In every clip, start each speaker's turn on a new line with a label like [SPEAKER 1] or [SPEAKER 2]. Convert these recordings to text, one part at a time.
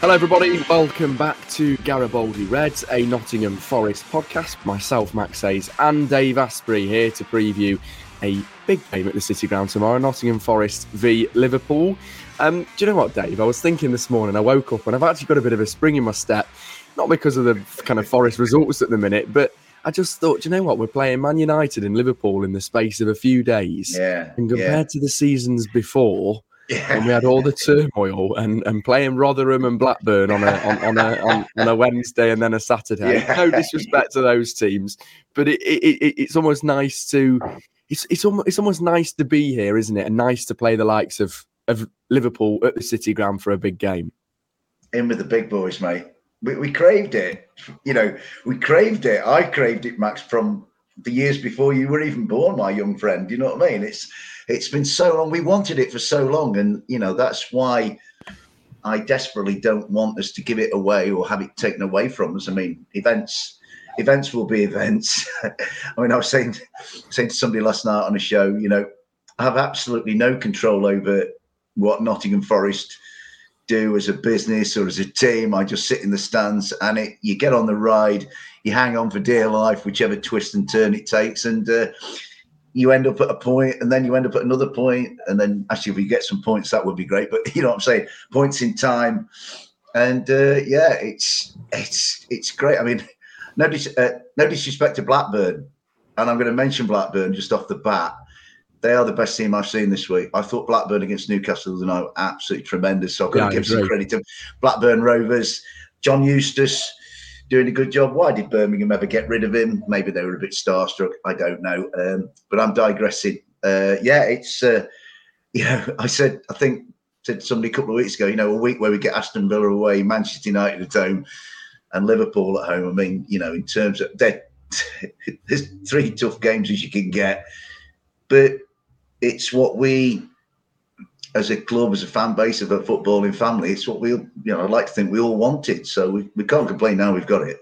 [SPEAKER 1] Hello, everybody. Welcome back to Garibaldi Reds, a Nottingham Forest podcast. Myself, Max Hayes, and Dave Astbury here to preview a big game at the City Ground tomorrow Nottingham Forest v Liverpool. Um, do you know what, Dave? I was thinking this morning, I woke up and I've actually got a bit of a spring in my step, not because of the kind of Forest results at the minute, but I just thought, you know what, we're playing Man United and Liverpool in the space of a few days.
[SPEAKER 2] Yeah.
[SPEAKER 1] And compared
[SPEAKER 2] yeah.
[SPEAKER 1] to the seasons before,
[SPEAKER 2] Yeah.
[SPEAKER 1] when we had all the turmoil and, and playing Rotherham and Blackburn on a on, on a on, on a Wednesday and then a Saturday.
[SPEAKER 2] Yeah.
[SPEAKER 1] No disrespect to those teams, but it, it, it it's almost nice to it's it's almost it's almost nice to be here, isn't it? And nice to play the likes of of Liverpool at the City Ground for a big game.
[SPEAKER 2] in with the big boys, mate. We, we craved it. You know, we craved it. I craved it, Max, from the years before you were even born, my young friend. You know what I mean? It's it's been so long. We wanted it for so long, and you know that's why I desperately don't want us to give it away or have it taken away from us. I mean, events events will be events. I mean, I was saying saying to somebody last night on a show, you know, I have absolutely no control over what Nottingham Forest do as a business or as a team. I just sit in the stands and it, you get on the ride, you hang on for dear life, whichever twist and turn it takes, and uh, you end up at a point, and then you end up at another point, and then actually, if we get some points, that would be great. But you know what I'm saying? Points in time, and uh, yeah, it's it's it's great. I mean, no dis- uh, no disrespect to Blackburn, and I'm going to mention Blackburn just off the bat. They are the best team I've seen this week. I thought Blackburn against Newcastle the other night absolutely tremendous. So I've got
[SPEAKER 1] Yeah,
[SPEAKER 2] to give some credit to Blackburn Rovers, John Eustace doing a good job. Why did Birmingham ever get rid of him? Maybe they were a bit starstruck. I don't know. Um, but I'm digressing. Uh, yeah, it's uh, you know I said I think said somebody a couple of weeks ago. You know, a week where we get Aston Villa away, Manchester United at home, and Liverpool at home. I mean, you know, in terms of there's three tough games as you can get, but it's what we as a club, as a fan base of a footballing family, it's what we, you know, I'd like to think we all wanted. So we, we can't complain now we've got it.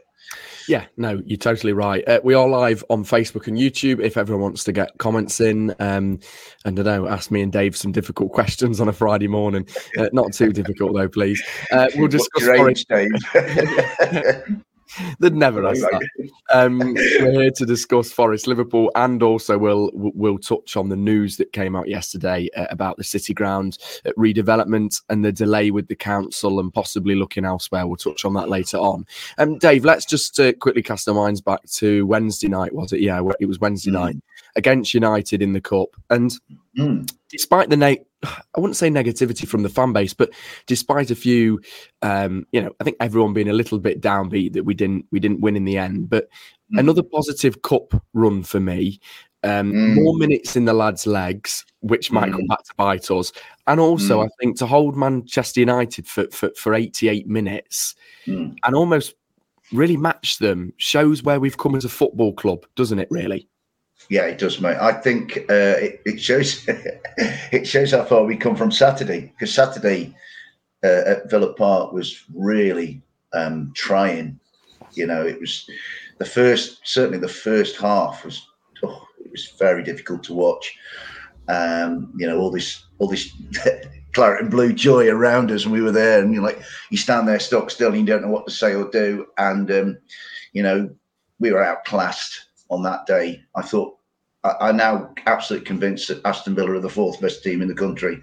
[SPEAKER 1] Yeah, no, you're totally right. Uh, we are live on Facebook and YouTube. If everyone wants to get comments in, um, and I don't know, ask me and Dave some difficult questions on a Friday morning. Uh, not too difficult though, please. Uh, we'll discuss
[SPEAKER 2] Strange, Dave.
[SPEAKER 1] They'd never ask that. Um, we're here to discuss Forest, Liverpool, and also we'll we'll touch on the news that came out yesterday uh, about the City Ground uh, redevelopment and the delay with the council and possibly looking elsewhere. We'll touch on that later on. Um, Dave, let's just uh, quickly cast our minds back to Wednesday night. Was it? Yeah, it was Wednesday
[SPEAKER 2] Mm.
[SPEAKER 1] night against United in the cup, and
[SPEAKER 2] Mm.
[SPEAKER 1] despite the neg- I wouldn't say negativity from the fan base, but despite a few, um, you know, I think everyone being a little bit downbeat that we didn't we didn't win in the end. But
[SPEAKER 2] Mm.
[SPEAKER 1] another positive cup run for me. Um,
[SPEAKER 2] Mm.
[SPEAKER 1] More minutes in the lads' legs, which might come
[SPEAKER 2] Mm.
[SPEAKER 1] back to bite us, and also
[SPEAKER 2] Mm.
[SPEAKER 1] I think to hold Manchester United for for, for eighty eight minutes
[SPEAKER 2] Mm.
[SPEAKER 1] and almost really match them shows where we've come as a football club, doesn't it? Really?
[SPEAKER 2] Yeah, it does, mate. I think uh, it, it shows it shows how far we come from Saturday because Saturday uh, at Villa Park was really um, trying. You know, it was the first, certainly the first half was oh, it was very difficult to watch. Um, you know, all this all this claret and blue joy around us, and we were there, and you're like, you stand there stock still, and you don't know what to say or do, and um, you know, we were outclassed on that day. I thought I'm now absolutely convinced that Aston Villa are the fourth best team in the country,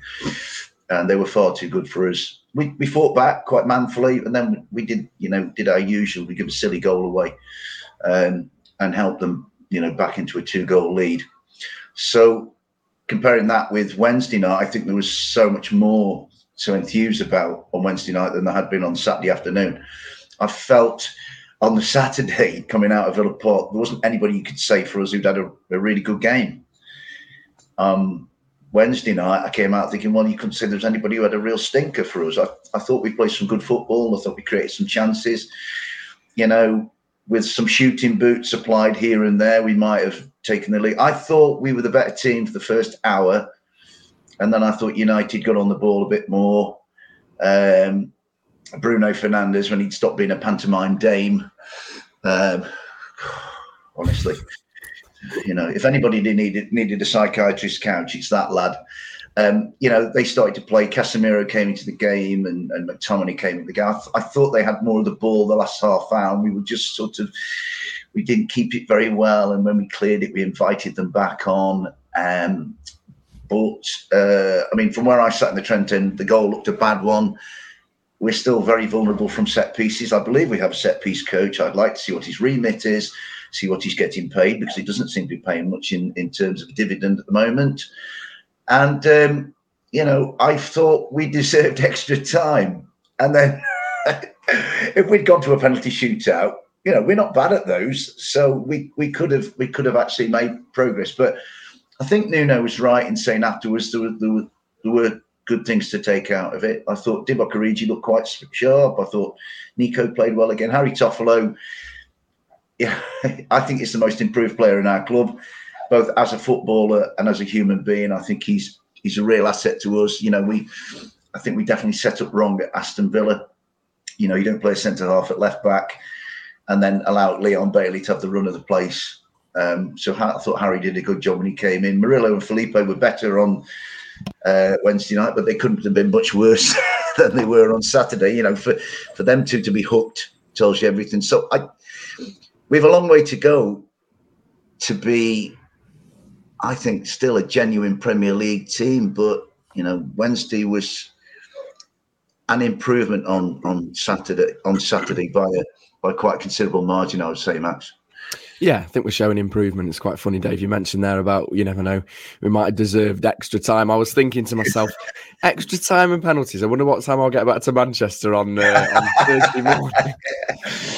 [SPEAKER 2] and they were far too good for us. We, we fought back quite manfully, and then we did, you know, did our usual. We give a silly goal away, um, and help them, you know, back into a two-goal lead. So comparing that with Wednesday night, I think there was so much more to enthuse about on Wednesday night than there had been on Saturday afternoon. I felt on the Saturday coming out of Villa Park, there wasn't anybody you could say for us who'd had a, a really good game. Um, Wednesday night, I came out thinking, well, you couldn't say there's anybody who had a real stinker for us. I, I thought we played some good football. I thought we created some chances. You know, with some shooting boots applied here and there, we might have taken the lead. I thought we were the better team for the first hour. And then I thought United got on the ball a bit more. Um, Bruno Fernandes, when he'd stopped being a pantomime dame. Um, honestly, you know, if anybody needed needed a psychiatrist's couch, it's that lad. Um, you know, they started to play. Casemiro came into the game, and, and McTominay came into the game. I, th- I, thought they had more of the ball the last half hour, and we were just sort of we didn't keep it very well. And when we cleared it, we invited them back on. Um, but uh, I mean, from where I sat in the Trent end, the goal looked a bad one. We're still very vulnerable from set pieces. I believe we have a set piece coach. I'd like to see what his remit is see what he's getting paid because he doesn't seem to be paying much in, in terms of dividend at the moment. And, um, you know, I thought we deserved extra time. And then if we'd gone to a penalty shootout, you know, we're not bad at those. So we, we could have we could have actually made progress. But I think Nuno was right in saying afterwards there were, there were, there were good things to take out of it. I thought Divock Origi looked quite sharp. I thought Nico played well again. Harry Toffolo, yeah, I think he's the most improved player in our club, both as a footballer and as a human being. I think he's he's a real asset to us. You know, we I think we definitely set up wrong at Aston Villa. You know, you don't play a centre half at left back and then allow Leon Bailey to have the run of the place. Um, so I thought Harry did a good job when he came in. Murillo and Felipe were better on uh, Wednesday night, but they couldn't have been much worse than they were on Saturday. You know, for for them two to be hooked tells you everything. So I we have a long way to go to be, I think, still a genuine Premier League team. But you know, Wednesday was an improvement on on Saturday on Saturday by a by quite a considerable margin, I would say, Max.
[SPEAKER 1] Yeah, I think we're showing improvement. It's quite funny, Dave. You mentioned there about you never know, we might have deserved extra time. I was thinking to myself, extra time and penalties. I wonder what time I'll get back to Manchester on, uh, on Thursday morning.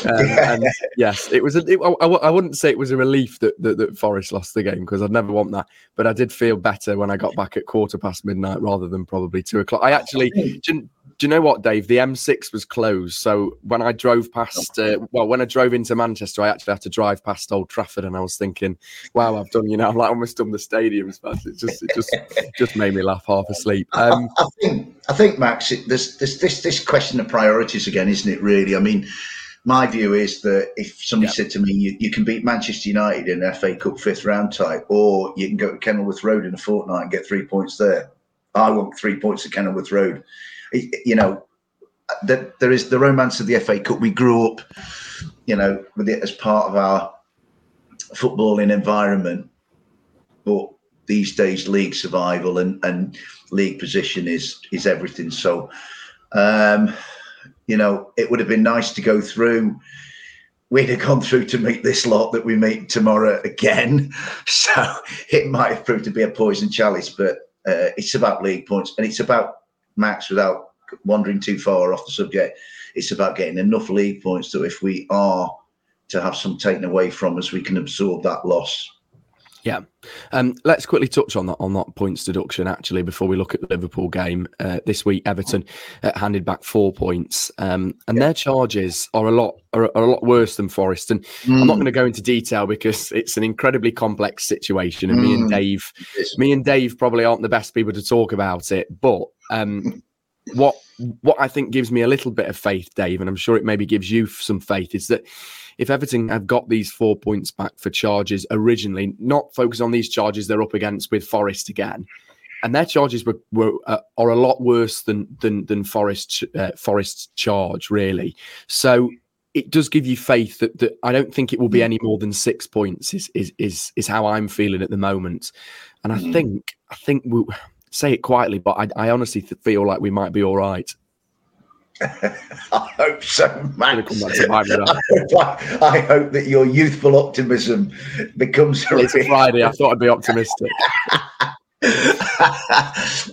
[SPEAKER 1] Um, and yes, it was. A, it, I, I, wouldn't say it was a relief that, that, that Forest lost the game because I'd never want that. But I did feel better when I got back at quarter past midnight rather than probably two o'clock. I actually, do, do you know what, Dave? The M6 was closed. So when I drove past, uh, well, when I drove into Manchester, I actually had to drive past Old Trafford, and I was thinking, "Wow, I've done, you know, I'm like almost done the stadiums." But it just, it just, just made me laugh half asleep. Um,
[SPEAKER 2] I, I, think, I think, Max, there's, there's this, this question of priorities again, isn't it? Really, I mean, my view is that if somebody said to me, you, you, can beat Manchester United in FA Cup fifth round tie, or you can go to Kenilworth Road in a fortnight and get three points there. I want three points at Kenilworth Road you know, that there is the romance of the FA Cup. We grew up, you know, with it as part of our footballing environment, but these days league survival and, and league position is is everything. So, um, you know, it would have been nice to go through. We'd have gone through to meet this lot that we meet tomorrow again. So it might have proved to be a poison chalice, but uh, it's about league points and it's about Max without wandering too far off the subject. It's about getting enough league points that if we are to have some taken away from us, we can absorb that loss.
[SPEAKER 1] Yeah, um, let's quickly touch on that on that points deduction actually before we look at the Liverpool game uh, this week. Everton uh, handed back four points, um, and yeah. their charges are a lot are, are, a lot worse than Forest. And mm. I'm not mm. going to go into detail because it's an incredibly complex situation, and mm. me and mm. Dave, me and Dave probably aren't the best people to talk about it. But um, what what I think gives me a little bit of faith, Dave, and I'm sure it maybe gives you some faith, is that if Everton have got these four points back for charges originally, not focus on these charges they're up against with Forest again, and their charges were, were uh, are a lot worse than than than Forest uh, Forest's charge really. So it does give you faith that, that I don't think it will be any more than six points. Is is is is how I'm feeling at the moment, and I mm. think I think we say it quietly, but I, I honestly feel like we might be all right.
[SPEAKER 2] I hope so, Max. I, hope, I, hope that your youthful optimism becomes.
[SPEAKER 1] It's Friday. I thought I'd be optimistic.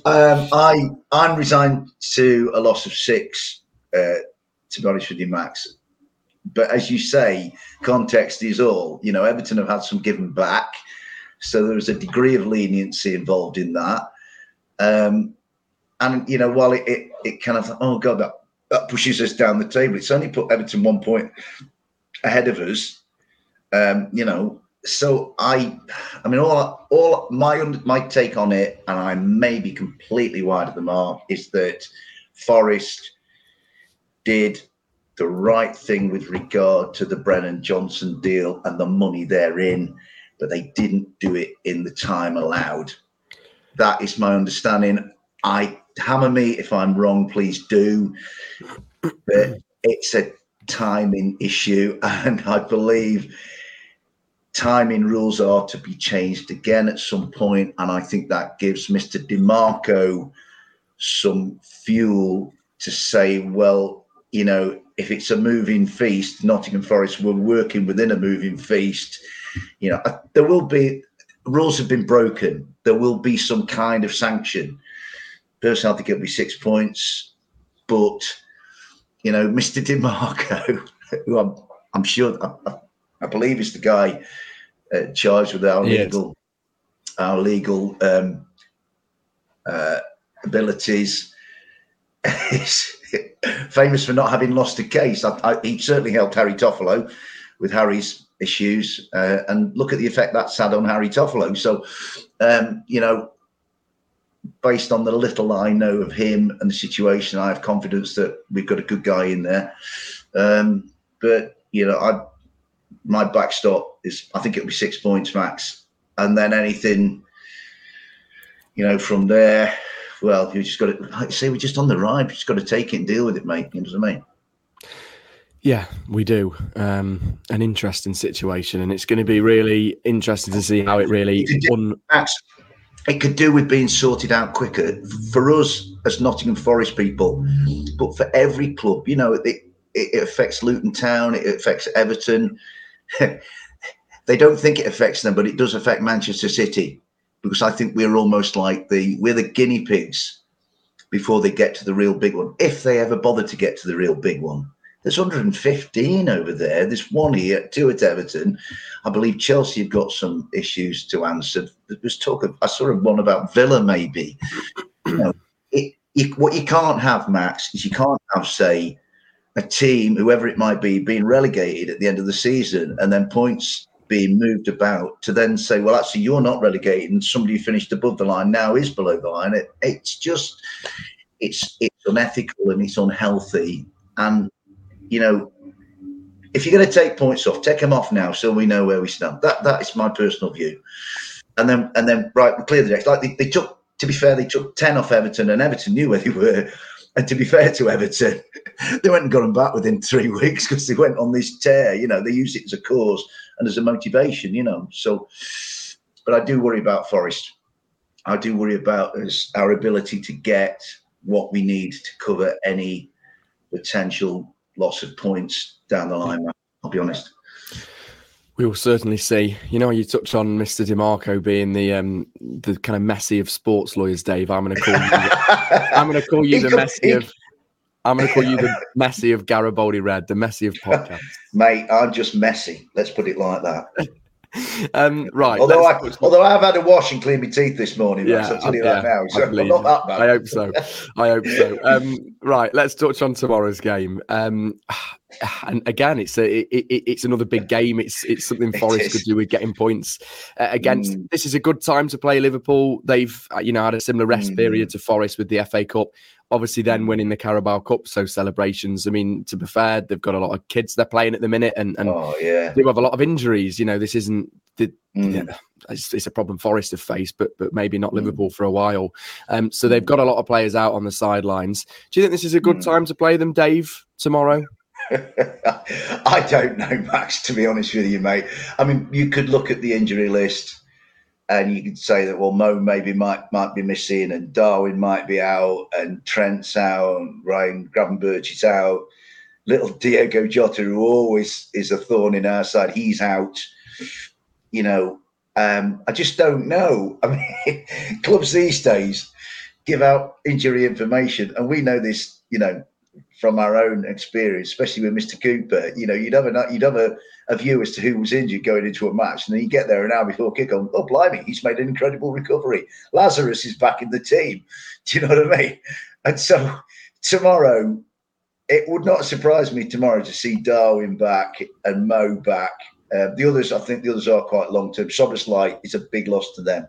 [SPEAKER 2] um, I I'm resigned to a loss of six. Uh, to be honest with you, Max. But as you say, context is all. You know, Everton have had some given back, so there was a degree of leniency involved in that. Um, and you know, while it, it, it kind of oh god that that pushes us down the table. It's only put Everton one point ahead of us. Um, you know, so I, I mean, all all my my take on it, and I may be completely wide of the mark, is that Forest did the right thing with regard to the Brennan Johnson deal and the money therein, but they didn't do it in the time allowed. That is my understanding. I hammer me if I'm wrong, please do. But it's a timing issue, and I believe timing rules are to be changed again at some point. point, and I think that gives Mr. De Marco some fuel to say, well, you know, if it's a moving feast, Nottingham Forest were working within a moving feast. You know, uh, there will be rules have been broken. There will be some kind of sanction. Personally, I think it'll be six points, but you know, Mr. De Marco, who I'm, I'm sure, I, I believe is the guy uh, charged with our yes. legal, our legal um, uh, abilities. Famous for not having lost a case. I, I, he certainly helped Harry Toffolo with Harry's issues, uh, and look at the effect that's had on Harry Toffolo. So, um, you know, based on the little I know of him and the situation, I have confidence that we've got a good guy in there. Um, but you know, I my backstop is I think it'll be six points max, and then anything, you know, from there. Well, you just got to, like say, we're just on the ride. We just got to take it and deal with it, mate. You know what I mean?
[SPEAKER 1] Yeah, we do. Um, an interesting situation, and it's going to be really interesting to see how it really. Un-
[SPEAKER 2] it could do with being sorted out quicker for us as Nottingham Forest people, but for every club, you know, it, it affects Luton Town, it affects Everton. they don't think it affects them, but it does affect Manchester City because I think we're almost like the we're the guinea pigs before they get to the real big one, if they ever bother to get to the real big one. There's 115 over there. There's one here, two at Everton. I believe Chelsea have got some issues to answer. There was talk of, I saw one about Villa maybe. you know, it, what you can't have, Max, is you can't have, say, a team, whoever it might be, being relegated at the end of the season and then points being moved about to then say, well, actually, you're not relegated and somebody who finished above the line now is below the line. It, it's just, it's it's unethical and it's unhealthy. And you know, if you're going to take points off, take them off now, so we know where we stand. That that is my personal view. And then and then right, we clear the decks. Like they, they took, to be fair, they took ten off Everton, and Everton knew where they were. And to be fair to Everton, they went and got them back within three weeks because they went on this tear. You know, they used it as a cause and as a motivation. You know, so. But I do worry about Forest. I do worry about us, our ability to get what we need to cover any potential lots of points down the line. I'll be honest.
[SPEAKER 1] We will certainly see. You know, you touch on Mr. De Marco being the um, the kind of Messi of sports lawyers, Dave. I'm going to call you. I'm going to call you the Messi of. I'm going to call you the Messi of Garibaldi Red, the Messi of podcasts.
[SPEAKER 2] Mate, I'm just messy. Let's put it like that.
[SPEAKER 1] um, right.
[SPEAKER 2] Although I, although I've had a wash and clean my teeth this morning, yeah, I'll tell you yeah, that now. So not that bad.
[SPEAKER 1] I hope so. I hope so. Um, right. Let's touch on tomorrow's game. Um, and again, it's a it, it, it's another big game. It's it's something Forest it could do with getting points uh, against. Mm. This is a good time to play Liverpool. They've uh, you know had a similar rest mm. period to Forest with the FA Cup. Obviously, then winning the Carabao Cup, so celebrations. I mean, to be fair, they've got a lot of kids they're playing at the minute, and and
[SPEAKER 2] oh, yeah.
[SPEAKER 1] they have a lot of injuries. You know, this isn't the, mm. yeah, it's, it's, a problem Forest have faced, but but maybe not mm. Liverpool for a while. Um, so they've mm. got a lot of players out on the sidelines. Do you think this is a good mm. time to play them, Dave, tomorrow?
[SPEAKER 2] I don't know, Max, to be honest with you, mate. I mean, you could look at the injury list and you could say that, well, Mo maybe might might be missing and Darwin might be out and Trent's out and Ryan Gravenberch is out. Little Diego Jota, who always is a thorn in our side, he's out. You know, um, I just don't know. I mean, clubs these days give out injury information, and we know this, you know, from our own experience, especially with Mr. Cooper. You know, you'd have a you'd have a, a view as to who was injured going into a match, and then you get there an hour before kickoff. Oh, blimey, he's made an incredible recovery. Lazarus is back in the team. Do you know what I mean? And so tomorrow, it would not surprise me tomorrow to see Darwin back and Mo back. Uh, the others, I think the others are quite long term. Szoboszlai is a big loss to them.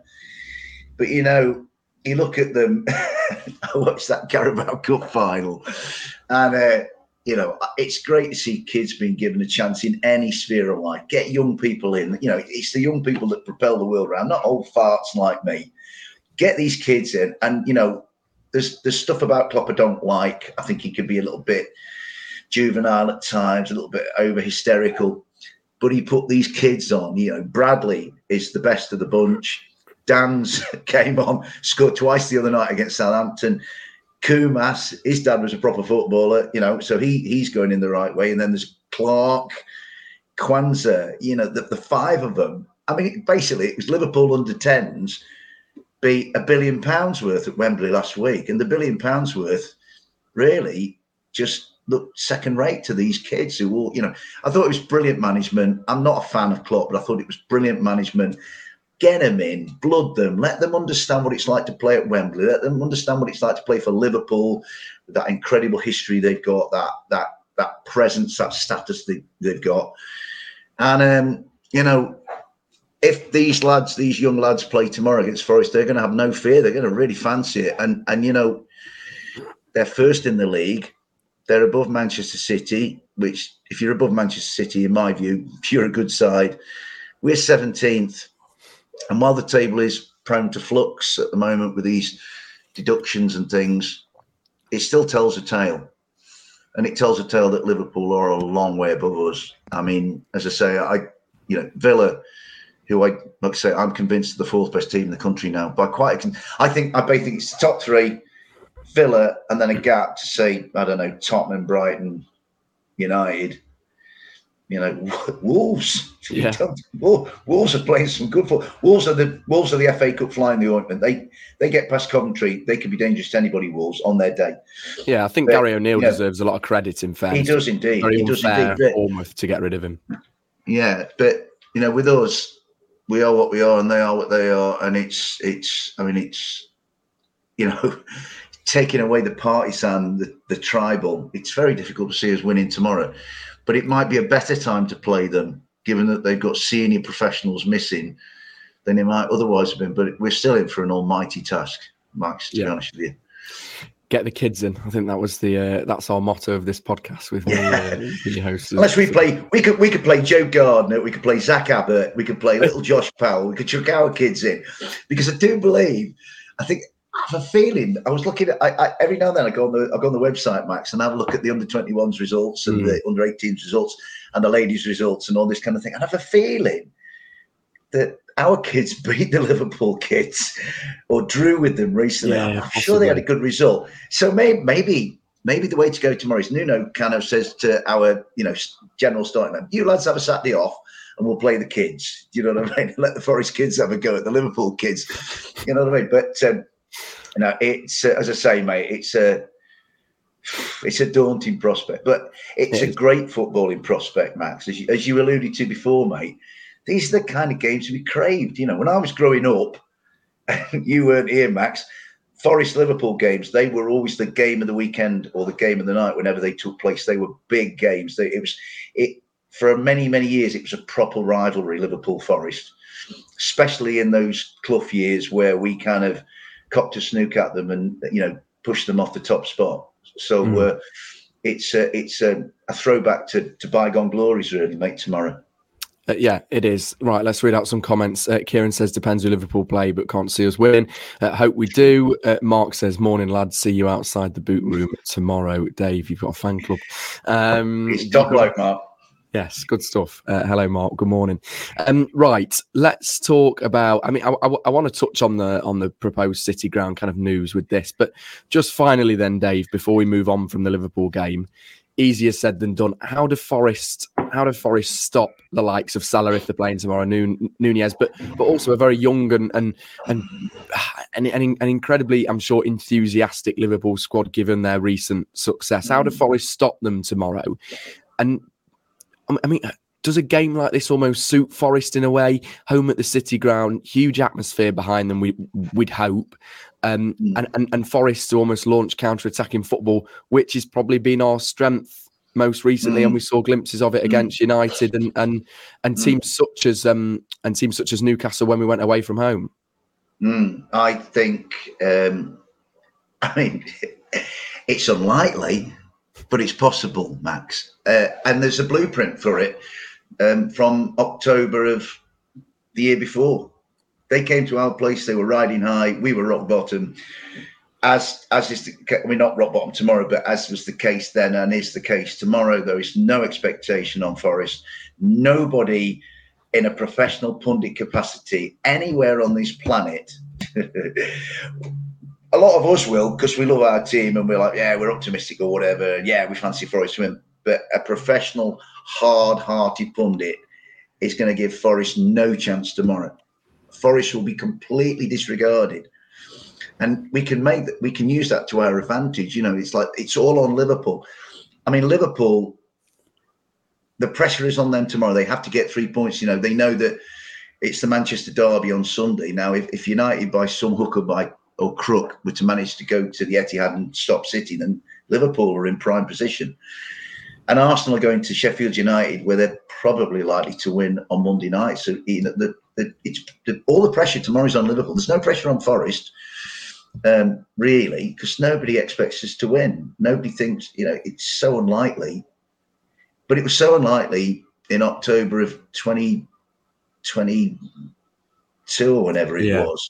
[SPEAKER 2] But you know, you look at them. I watched that Carabao Cup final, and uh, you know it's great to see kids being given a chance in any sphere of life. Get young people in. You know, it's the young people that propel the world around, not old farts like me. Get these kids in, and you know, there's there's stuff about Klopp I don't like. I think he could be a little bit juvenile at times, a little bit over hysterical. But he put these kids on. You know, Bradley is the best of the bunch. Danns came on, scored twice the other night against Southampton. Koumas, his dad was a proper footballer, you know, so he he's going in the right way. And then there's Clark, Quansah, you know, the, the five of them. I mean, basically, it was Liverpool under 10s beat a billion pounds worth at Wembley last week. And the billion pounds worth really just looked second rate to these kids who all, you know, I thought it was brilliant management. I'm not a fan of Klopp, but I thought it was brilliant management get them in, blood them, let them understand what it's like to play at Wembley, let them understand what it's like to play for Liverpool, that incredible history they've got, that that that presence, that status they, they've got. And um, you know, if these lads, these young lads play tomorrow against Forest, they're gonna have no fear, they're gonna really fancy it. And and you know, they're first in the league, they're above Manchester City, which if you're above Manchester City, in my view, you're a good side. We're 17th and while the table is prone to flux at the moment with these deductions and things, it still tells a tale. And it tells a tale that Liverpool are a long way above us. I mean, as I say, I, you know, Villa, who I like I say, I'm convinced the fourth best team in the country now. By quite, a, I think, I basically think it's the top three, Villa, and then a gap to say, I don't know, Tottenham, Brighton, United, you know, Wolves. Yeah. Wolves are playing some good football. Wolves are the Wolves are the FA Cup flying the ointment. They they get past Coventry. They could be dangerous to anybody. Wolves on their day.
[SPEAKER 1] Yeah, I think but, Gary O'Neill deserves a lot of credit. In fact,
[SPEAKER 2] he does indeed. Very he does indeed.
[SPEAKER 1] Almost to get rid of him.
[SPEAKER 2] Yeah, but you know, with us, we are what we are, and they are what they are, and it's it's. I mean, it's you know. taking away the partisan, the, the tribal, it's very difficult to see us winning tomorrow but it might be a better time to play them, given that they've got senior professionals missing, than it might otherwise have been. But we're still in for an almighty task, Max. To yeah. be honest with you.
[SPEAKER 1] Get the kids in. I think that was the uh, that's our motto of this podcast with me, uh,
[SPEAKER 2] the hosts. Unless we play, we could we could play Joe Gardner, we could play Zach Abbott, we could play little Josh Powell, we could chuck our kids in, because I do believe, I think I have a feeling. I was looking at I, I, every now and then I go on the I go on the website, Max, and have a look at the under 21s results and mm. the under 18s results and the ladies' results and all this kind of thing. And I have a feeling that our kids beat the Liverpool kids or drew with them recently. Yeah, I'm possibly. sure they had a good result. So maybe maybe maybe the way to go tomorrow is Nuno kind of says to our you know general starting man, you lads have a Saturday off and we'll play the kids. Do you know what I mean? Let the Forest kids have a go at the Liverpool kids. You know what I mean? But um, you know, it's uh, as I say, mate, it's a it's a daunting prospect, but it's a great footballing prospect, Max. As you, as you alluded to before, mate, these are the kind of games we craved. You know, when I was growing up, you weren't here, Max. Forest Liverpool games, they were always the game of the weekend or the game of the night whenever they took place. They were big games. They, it was it for many many years. It was a proper rivalry, Liverpool Forest, especially in those Clough years where we kind of cocked a snook at them and you know pushed them off the top spot. So mm. uh, it's uh, it's uh, a throwback to, to bygone glories, really, mate. Tomorrow.
[SPEAKER 1] Uh, yeah, it is. Right, let's read out some comments. Uh, Kieran says, depends who Liverpool play, but can't see us winning. Uh, hope we do. Uh, Mark says, morning, lads. See you outside the boot room tomorrow. Dave, you've got a fan club.
[SPEAKER 2] Um, it's top bloke, Mark.
[SPEAKER 1] Yes, good stuff. Uh, hello, Mark. Good morning. Um, right, let's talk about. I mean, I, I, I want to touch on the on the proposed City Ground kind of news with this, but just finally, then, Dave, before we move on from the Liverpool game, easier said than done. How do Forest how do Forest stop the likes of Salah if they're playing tomorrow, Nunez, but but also a very young and and and and, and incredibly, I'm sure, enthusiastic Liverpool squad given their recent success. How do. Forest stop them tomorrow? And I mean, does a game like this almost suit Forest in a way? Home at the City Ground, huge atmosphere behind them. We would hope, um, mm. and, and and Forest to almost launch counter-attacking football, which has probably been our strength most recently, mm. and we saw glimpses of it mm. against United and and and mm. teams such as um and teams such as Newcastle when we went away from home.
[SPEAKER 2] Mm. I think, um, I mean, it's unlikely, but it's possible, Max. Uh, and there's a blueprint for it um, from October of the year before. They came to our place. They were riding high. We were rock bottom. As as is the mean not rock bottom tomorrow, but as was the case then and is the case tomorrow, there is no expectation on Forest. Nobody in a professional pundit capacity anywhere on this planet. a lot of us will because we love our team and we're like, yeah, we're optimistic or whatever. Yeah, we fancy Forest win. But a professional hard-hearted pundit is going to give Forest no chance tomorrow. Forest will be completely disregarded, and we can make that. We can use that to our advantage. You know, it's like it's all on Liverpool. I mean, Liverpool. The pressure is on them tomorrow. They have to get three points. You know, they know that it's the Manchester Derby on Sunday. Now, if, if United by some hook or by or crook were to manage to go to the Etihad and stop City, then Liverpool are in prime position. And Arsenal are going to Sheffield United, where they're probably likely to win on Monday night. So you know, the, the, it's the, all the pressure tomorrow's on Liverpool. There's no pressure on Forest, um, really, because nobody expects us to win. Nobody thinks you know it's so unlikely. But it was so unlikely in October of 2022 or whenever it yeah. was.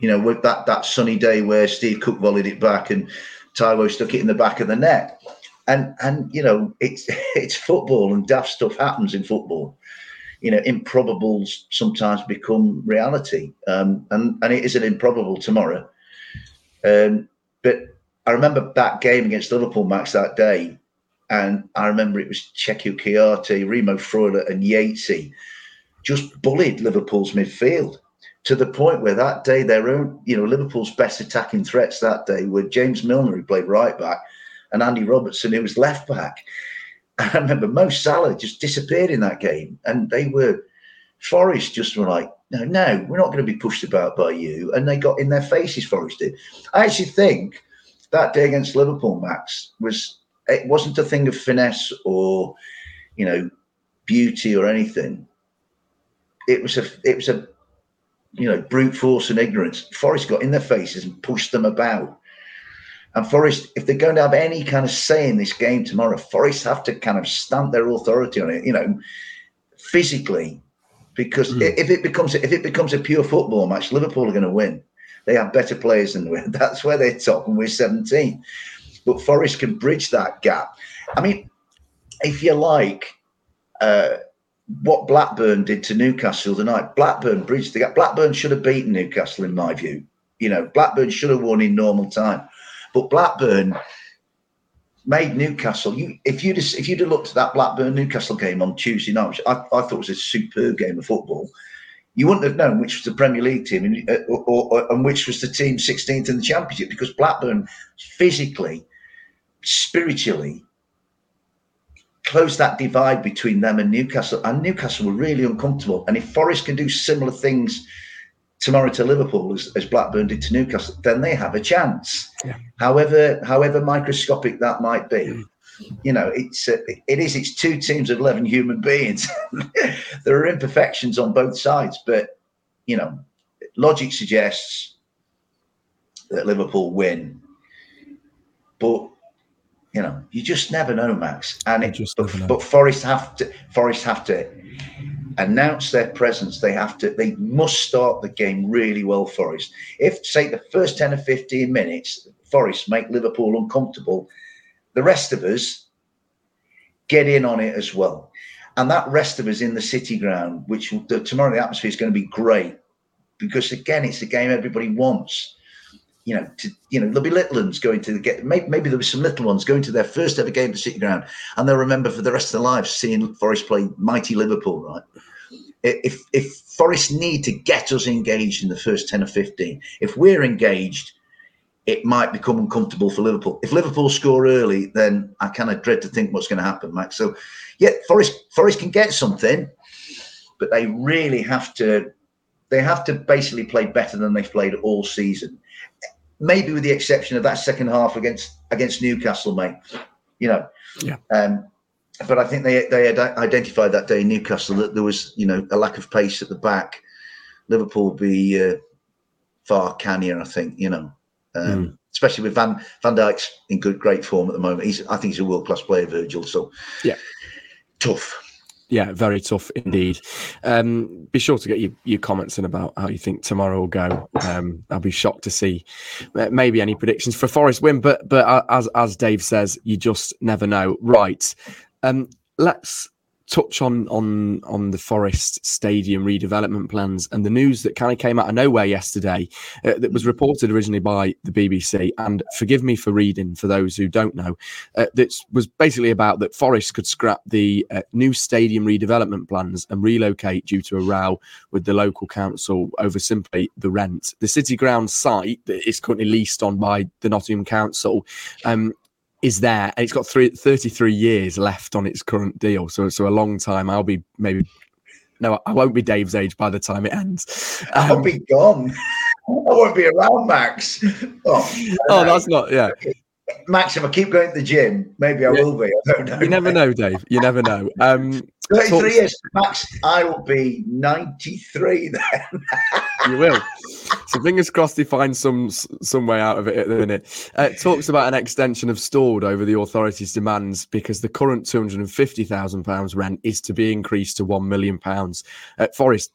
[SPEAKER 2] You know, with that that sunny day where Steve Cook volleyed it back and Taiwo stuck it in the back of the net. And and you know it's it's football and daft stuff happens in football. You know improbables sometimes become reality. Um, and and it is an improbable tomorrow. Um, but i remember that game against liverpool max that day and i remember it was Cheikhou Kouyaté, Remo Freuler and Yatesy just bullied liverpool's midfield to the point where that day their own you know liverpool's best attacking threats that day were james milner who played right back and Andy Robertson, who was left back. And I remember Mo Salah just disappeared in that game, and they were Forest just were like, no, no, we're not going to be pushed about by you, and they got in their faces. Forest did. I actually think that day against Liverpool, Max was it wasn't a thing of finesse or you know beauty or anything. It was a it was a you know brute force and ignorance. Forest got in their faces and pushed them about. And Forest, if they're going to have any kind of say in this game tomorrow, Forest have to kind of stamp their authority on it, you know, physically, because mm. if it becomes if it becomes a pure football match, Liverpool are going to win. They have better players than we. That's where they're top, and we're 17. But Forest can bridge that gap. I mean, if you like, uh, what Blackburn did to Newcastle tonight, Blackburn bridged the gap. Blackburn should have beaten Newcastle, in my view. You know, Blackburn should have won in normal time. But Blackburn made Newcastle. You, if you'd have, if you'd have looked at that Blackburn Newcastle game on Tuesday night, which I, I thought was a superb game of football, you wouldn't have known which was the Premier League team and, uh, or, or, and which was the team 16th in the Championship because Blackburn physically, spiritually closed that divide between them and Newcastle. And Newcastle were really uncomfortable. And if Forest can do similar things tomorrow to Liverpool as, as Blackburn did to Newcastle, then they have a chance. Yeah. However, however microscopic that might be. Mm. You know, it's uh, it is. It's two teams of eleven human beings. there are imperfections on both sides, but you know, logic suggests that Liverpool win. But you know, you just never know, Max. And it, but, but Forest have to Forest have to announce their presence, they have to, they must start the game really well, Forest. If, say, the first 10 or 15 minutes, Forest make Liverpool uncomfortable, the rest of us get in on it as well. And that rest of us in the city ground, which the, tomorrow the atmosphere is going to be great because, again, it's a game everybody wants. You know, to you know, there'll be little ones going to get maybe, maybe there'll be some little ones going to their first ever game at City Ground, and they'll remember for the rest of their lives seeing Forest play mighty Liverpool. Right? If if Forest need to get us engaged in the first ten or fifteen, if we're engaged, it might become uncomfortable for Liverpool. If Liverpool score early, then I kind of dread to think what's going to happen, Max. So, yeah, Forest Forest can get something, but they really have to. They have to basically play better than they've played all season maybe with the exception of that second half against against Newcastle, mate. You know,
[SPEAKER 1] yeah.
[SPEAKER 2] Um, but I think they they had identified that day in Newcastle that there was you know a lack of pace at the back. Liverpool be uh, far cannier, I think. You know, um, mm. especially with Van Van Dijk's in good great form at the moment. He's I think he's a world class player, Virgil. So
[SPEAKER 1] yeah,
[SPEAKER 2] tough
[SPEAKER 1] yeah, very tough indeed. Um, be sure to get your, your comments in about how you think tomorrow will go. Um, I'll be shocked to see maybe any predictions for Forest win, but but as as Dave says, you just never know. Right, um, let's touch on on on the Forest Stadium redevelopment plans and the news that kind of came out of nowhere yesterday uh, that was reported originally by the BBC. And forgive me for reading for those who don't know, uh, that was basically about that Forest could scrap the uh, new stadium redevelopment plans and relocate due to a row with the local council over simply the rent. The City Ground site that is currently leased on by the Nottingham Council um, is there and it's got three, 33 years left on its current deal. So, so a long time. I'll be maybe, no, I won't be Dave's age by the time it ends.
[SPEAKER 2] Um, I'll be gone. I won't be around, Max.
[SPEAKER 1] Oh, oh that's not, yeah.
[SPEAKER 2] Max, if I keep going to the gym, maybe I yeah. will be. I don't know.
[SPEAKER 1] You never know, Dave. You never know. Um,
[SPEAKER 2] 33 years, Max. I will be 93 then.
[SPEAKER 1] you will. So fingers crossed he finds some some way out of it at the minute. Uh, talks about an extension of stalled over the authorities' demands because the current two hundred and fifty thousand pounds rent is to be increased to one million pounds. Uh, Forest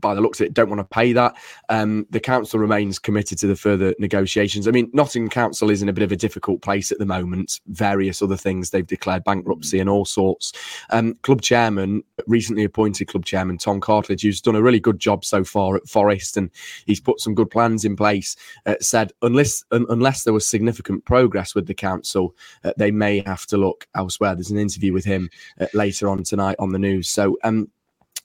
[SPEAKER 1] by the looks of it, don't want to pay that. Um, the council remains committed to the further negotiations. I mean, Nottingham Council is in a bit of a difficult place at the moment. Various other things they've declared bankruptcy and all sorts. Um, club chairman, recently appointed club chairman Tom Cartledge, who's done a really good job so far at Forest, and he's put some good plans in place. Uh, said unless un- unless there was significant progress with the council, uh, they may have to look elsewhere. There's an interview with him uh, later on tonight on the news. So. Um,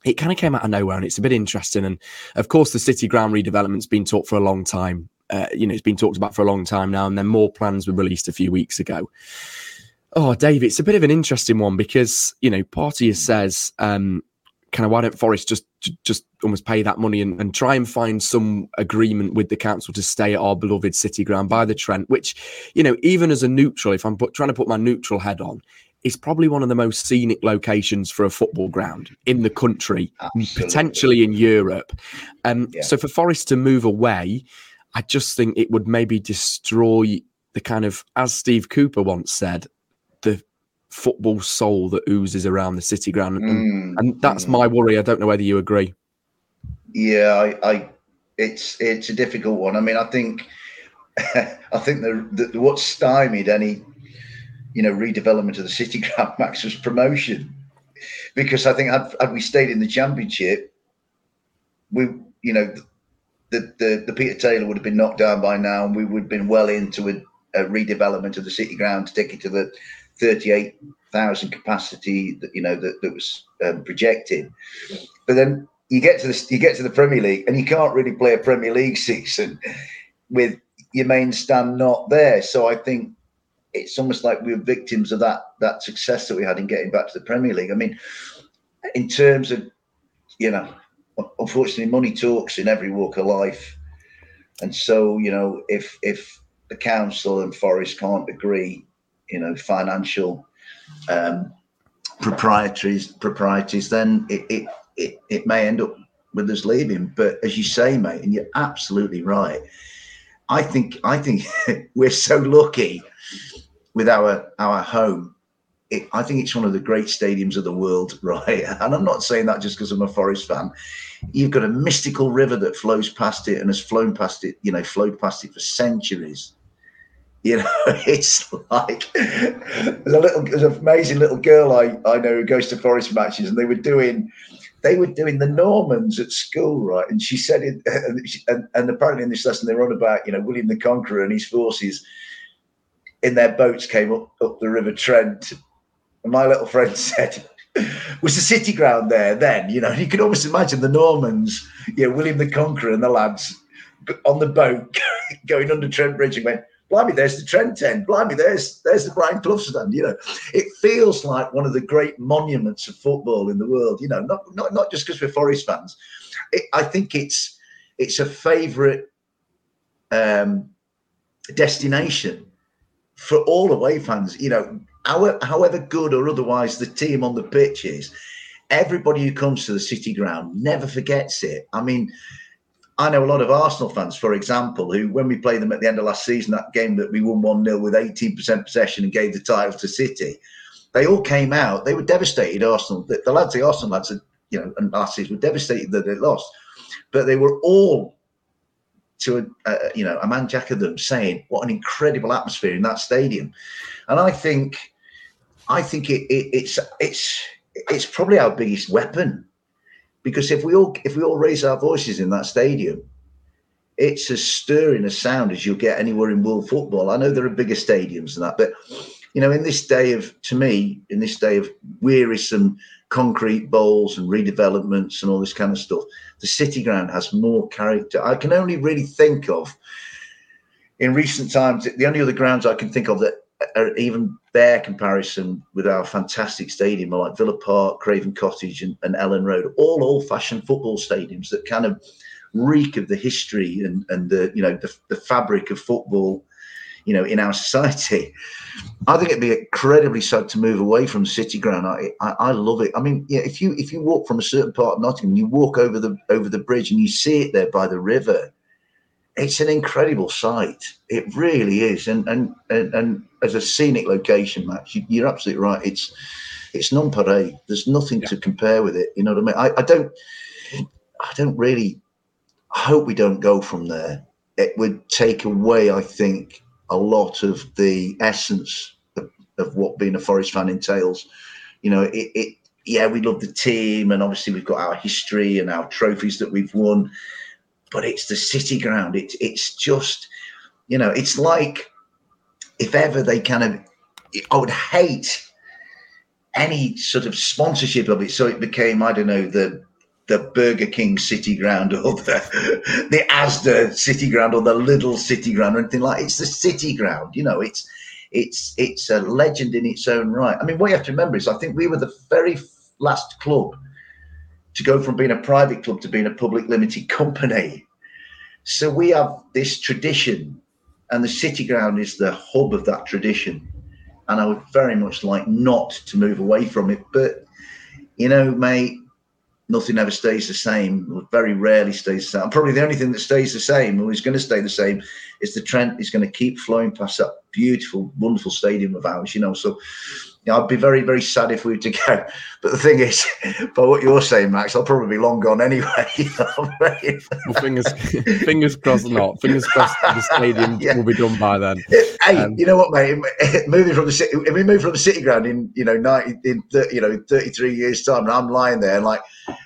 [SPEAKER 1] it kind of came out of nowhere and it's a bit interesting. And of course, the city ground redevelopment's been talked for a long time. Uh, you know, it's been talked about for a long time now, and then more plans were released a few weeks ago. Oh, Dave, it's a bit of an interesting one because you know, Party says, um, kind of why don't Forest just just almost pay that money and, and try and find some agreement with the council to stay at our beloved city ground by the Trent, which you know, even as a neutral, if I'm put, trying to put my neutral head on, it's probably one of the most scenic locations for a football ground in the country, Absolutely. potentially in Europe. Um, yeah. So for Forest to move away, I just think it would maybe destroy the kind of, as Steve Cooper once said, the football soul that oozes around the city ground, and, mm, and that's mm. my worry. I don't know whether you agree.
[SPEAKER 2] Yeah, I, I, it's it's a difficult one. I mean, I think, I think the, the what stymied any you know, redevelopment of the city ground, Max was promotion. Because I think had, had we stayed in the championship, we, you know, the, the, the Peter Taylor would have been knocked down by now, and we would have been well into a, a redevelopment of the city ground to take it to the 38,000 capacity that you know that, that was um, projected. But then you get to the you get to the Premier League, and you can't really play a Premier League season with your main stand not there. So I think it's almost like we were victims of that that success that we had in getting back to the Premier League. I mean, in terms of you know, unfortunately, money talks in every walk of life, and so you know, if if the council and Forest can't agree, you know, financial um, proprietaries proprieties, then it, it it it may end up with us leaving. But as you say, mate, and you're absolutely right. I think I think we're so lucky with our our home. It, I think it's one of the great stadiums of the world, right? And I'm not saying that just because I'm a Forest fan. You've got a mystical river that flows past it and has flown past it, you know, flowed past it for centuries. You know, it's like there's a little, there's an amazing little girl I, I know who goes to Forest matches, and they were doing they were doing the Normans at school, right? And she said it, and, and apparently in this lesson they were on about, you know, William the Conqueror and his forces in their boats came up, up the River Trent. And my little friend said, was the city ground there then? You know, you can almost imagine the Normans, you know, William the Conqueror and the lads on the boat going under Trent Bridge and went, blimey, there's the Trent end. Blimey, there's there's the Brian Clough stand. You know, it feels like one of the great monuments of football in the world. You know, not not not just because we're Forest fans. It, I think it's it's a favourite um, destination for all away fans. You know, however, however good or otherwise the team on the pitch is, everybody who comes to the City Ground never forgets it. I mean I know a lot of Arsenal fans, for example, who, when we played them at the end of last season, that game that we won 1 0 with 18% possession and gave the title to City, they all came out. They were devastated, Arsenal. The, the lads, the Arsenal lads, you know, and lasses were devastated that they lost. But they were all, to a, a, you know, a man jack of them saying, what an incredible atmosphere in that stadium. And I think, I think it, it, it's, it's, it's probably our biggest weapon because if we all if we all raise our voices in that stadium, it's as stirring a sound as you'll get anywhere in world football. I know there are bigger stadiums than that, but you know, in this day of to me, in this day of wearisome concrete bowls and redevelopments and all this kind of stuff, the city ground has more character. I can only really think of in recent times the only other grounds I can think of that are even bear comparison with our fantastic stadium are like Villa Park, Craven Cottage, and, and Elland Road, all old-fashioned football stadiums that kind of reek of the history and and the you know the, the fabric of football, you know, in our society. I think it'd be incredibly sad to move away from City Ground. I, I, I love it. I mean, yeah, if you if you walk from a certain part of Nottingham, you walk over the over the bridge and you see it there by the river it's an incredible sight. It really is, and and and, and as a scenic location, Max, you, are absolutely right. It's it's non-pareil. There's nothing yeah. to compare with it. You know what I mean? I, I don't I don't really I hope we don't go from there. It would take away, I think, a lot of the essence of, of what being a Forest fan entails. You know, it, it yeah, we love the team, and obviously we've got our history and our trophies that we've won but it's the city ground. It's it's just, you know, it's like if ever they kind of, I would hate any sort of sponsorship of it. So it became, I don't know, the the Burger King City Ground or the the Asda City Ground or the Lidl City Ground or anything like. It's the City Ground. You know, it's it's it's a legend in its own right. I mean, what you have to remember is, I think we were the very last club to go from being a private club to being a public limited company. So we have this tradition, and the City Ground is the hub of that tradition. And I would very much like not to move away from it. But, you know, mate, nothing ever stays the same. Very rarely stays the same. Probably the only thing that stays the same, or is going to stay the same, is the Trent is going to keep flowing past that beautiful, wonderful stadium of ours. You know, so I'd be very, very sad if we were to go. But the thing is, by what you're saying, Max, I'll probably be long gone anyway.
[SPEAKER 1] well, fingers, fingers crossed not. Fingers crossed the stadium yeah. will be done by then.
[SPEAKER 2] Hey, um, you know what, mate? Moving from the city, if we move from the city ground in, you know, 90, in, you know, 33 years time, and I'm lying there and like,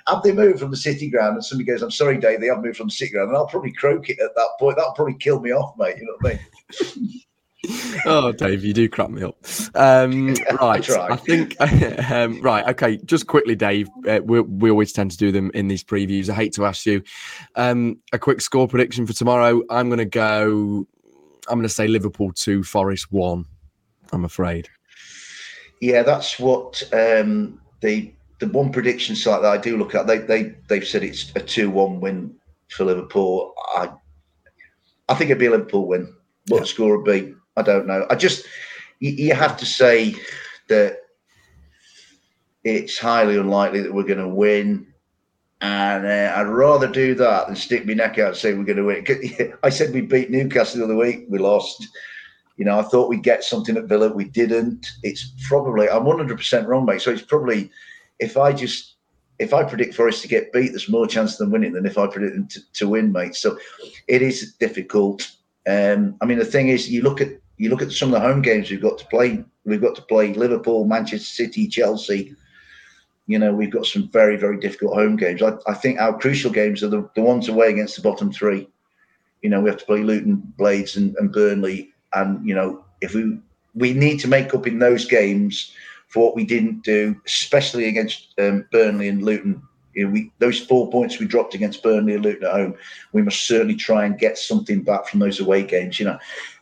[SPEAKER 2] have they moved from the city ground? And somebody goes, I'm sorry, Dave, they have moved from the city ground. And I'll probably croak it at that point. That'll probably kill me off, mate. You know what I mean?
[SPEAKER 1] oh, Dave, you do crap me up. Um, right, I, I think. Um, right, okay. Just quickly, Dave. Uh, we, we always tend to do them in these previews. I hate to ask you um, a quick score prediction for tomorrow. I'm going to go. I'm going to say Liverpool two, Forest one. I'm afraid.
[SPEAKER 2] Yeah, that's what um, the the one prediction site that I do look at. They they they've said it's a two one win for Liverpool. I I think it'd be a Liverpool win. What yeah. the score would be, I don't know. I just you, you have to say that it's highly unlikely that we're going to win. And uh, I'd rather do that than stick my neck out and say we're going to win. I said we beat Newcastle the other week. We lost. You know, I thought we'd get something at Villa. We didn't. It's probably, I'm 100% wrong, mate. So it's probably, if I just, if I predict Forest to get beat, there's more chance of them winning than if I predict them to, to win, mate. So it is difficult. Um, I mean, the thing is, you look at you look at some of the home games we've got to play. We've got to play Liverpool, Manchester City, Chelsea. You know, we've got some very, very difficult home games. I, I think our crucial games are the, the ones away against the bottom three. You know, we have to play Luton, Blades, and, and Burnley. And, you know, if we we need to make up in those games for what we didn't do, especially against um, Burnley and Luton. You know, we those four points we dropped against Burnley and Luton at home, we must certainly try and get something back from those away games. You know,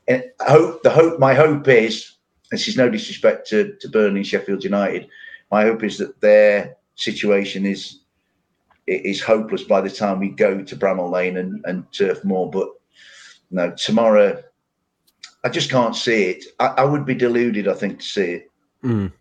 [SPEAKER 2] and I hope the hope my hope is this is no disrespect to, to Burnley and Sheffield United. My hope is that their situation is is hopeless by the time we go to Bramall Lane and, and Turf Moor. But no, tomorrow, I just can't see it. I, I would be deluded, I think, to see it.
[SPEAKER 1] Mm.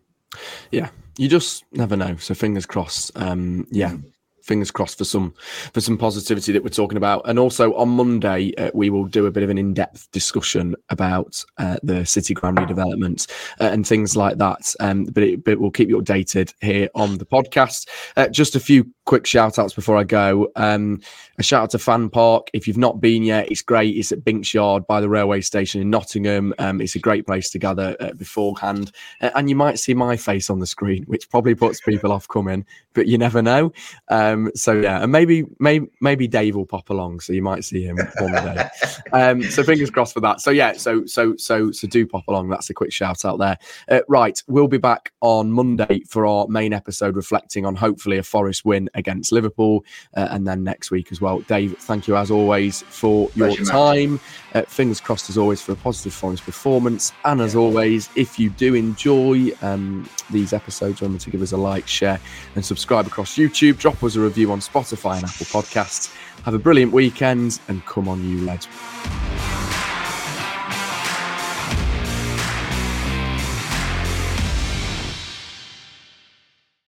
[SPEAKER 1] Yeah, you just never know. So fingers crossed. Um, yeah, mm fingers crossed for some for some positivity that we're talking about. And also on Monday, uh, we will do a bit of an in depth discussion about uh, the City Ground redevelopment uh, and things like that. Um, but, it, but we'll keep you updated here on the podcast. Uh, just a few quick shout outs before I go. Um, a shout out to Fan Park. If you've not been yet, it's great. It's at Binks Yard by the railway station in Nottingham. Um, it's a great place to gather uh, beforehand. Uh, and you might see my face on the screen, which probably puts people off coming, but you never know. Um, so yeah, and maybe maybe maybe Dave will pop along, so you might see him one day. Um, so fingers crossed for that. So yeah, so so so so do pop along. That's a quick shout out there. Uh, right, we'll be back on Monday for our main episode, reflecting on hopefully a Forest win against Liverpool, uh, and then next week as well. Dave, thank you as always for your time. Uh, fingers crossed as always for a positive Forest performance. And as always, if you do enjoy um, these episodes, remember to give us a like, share, and subscribe across YouTube. Drop us a review on Spotify and Apple Podcasts. Have a brilliant weekend and come on, you lads.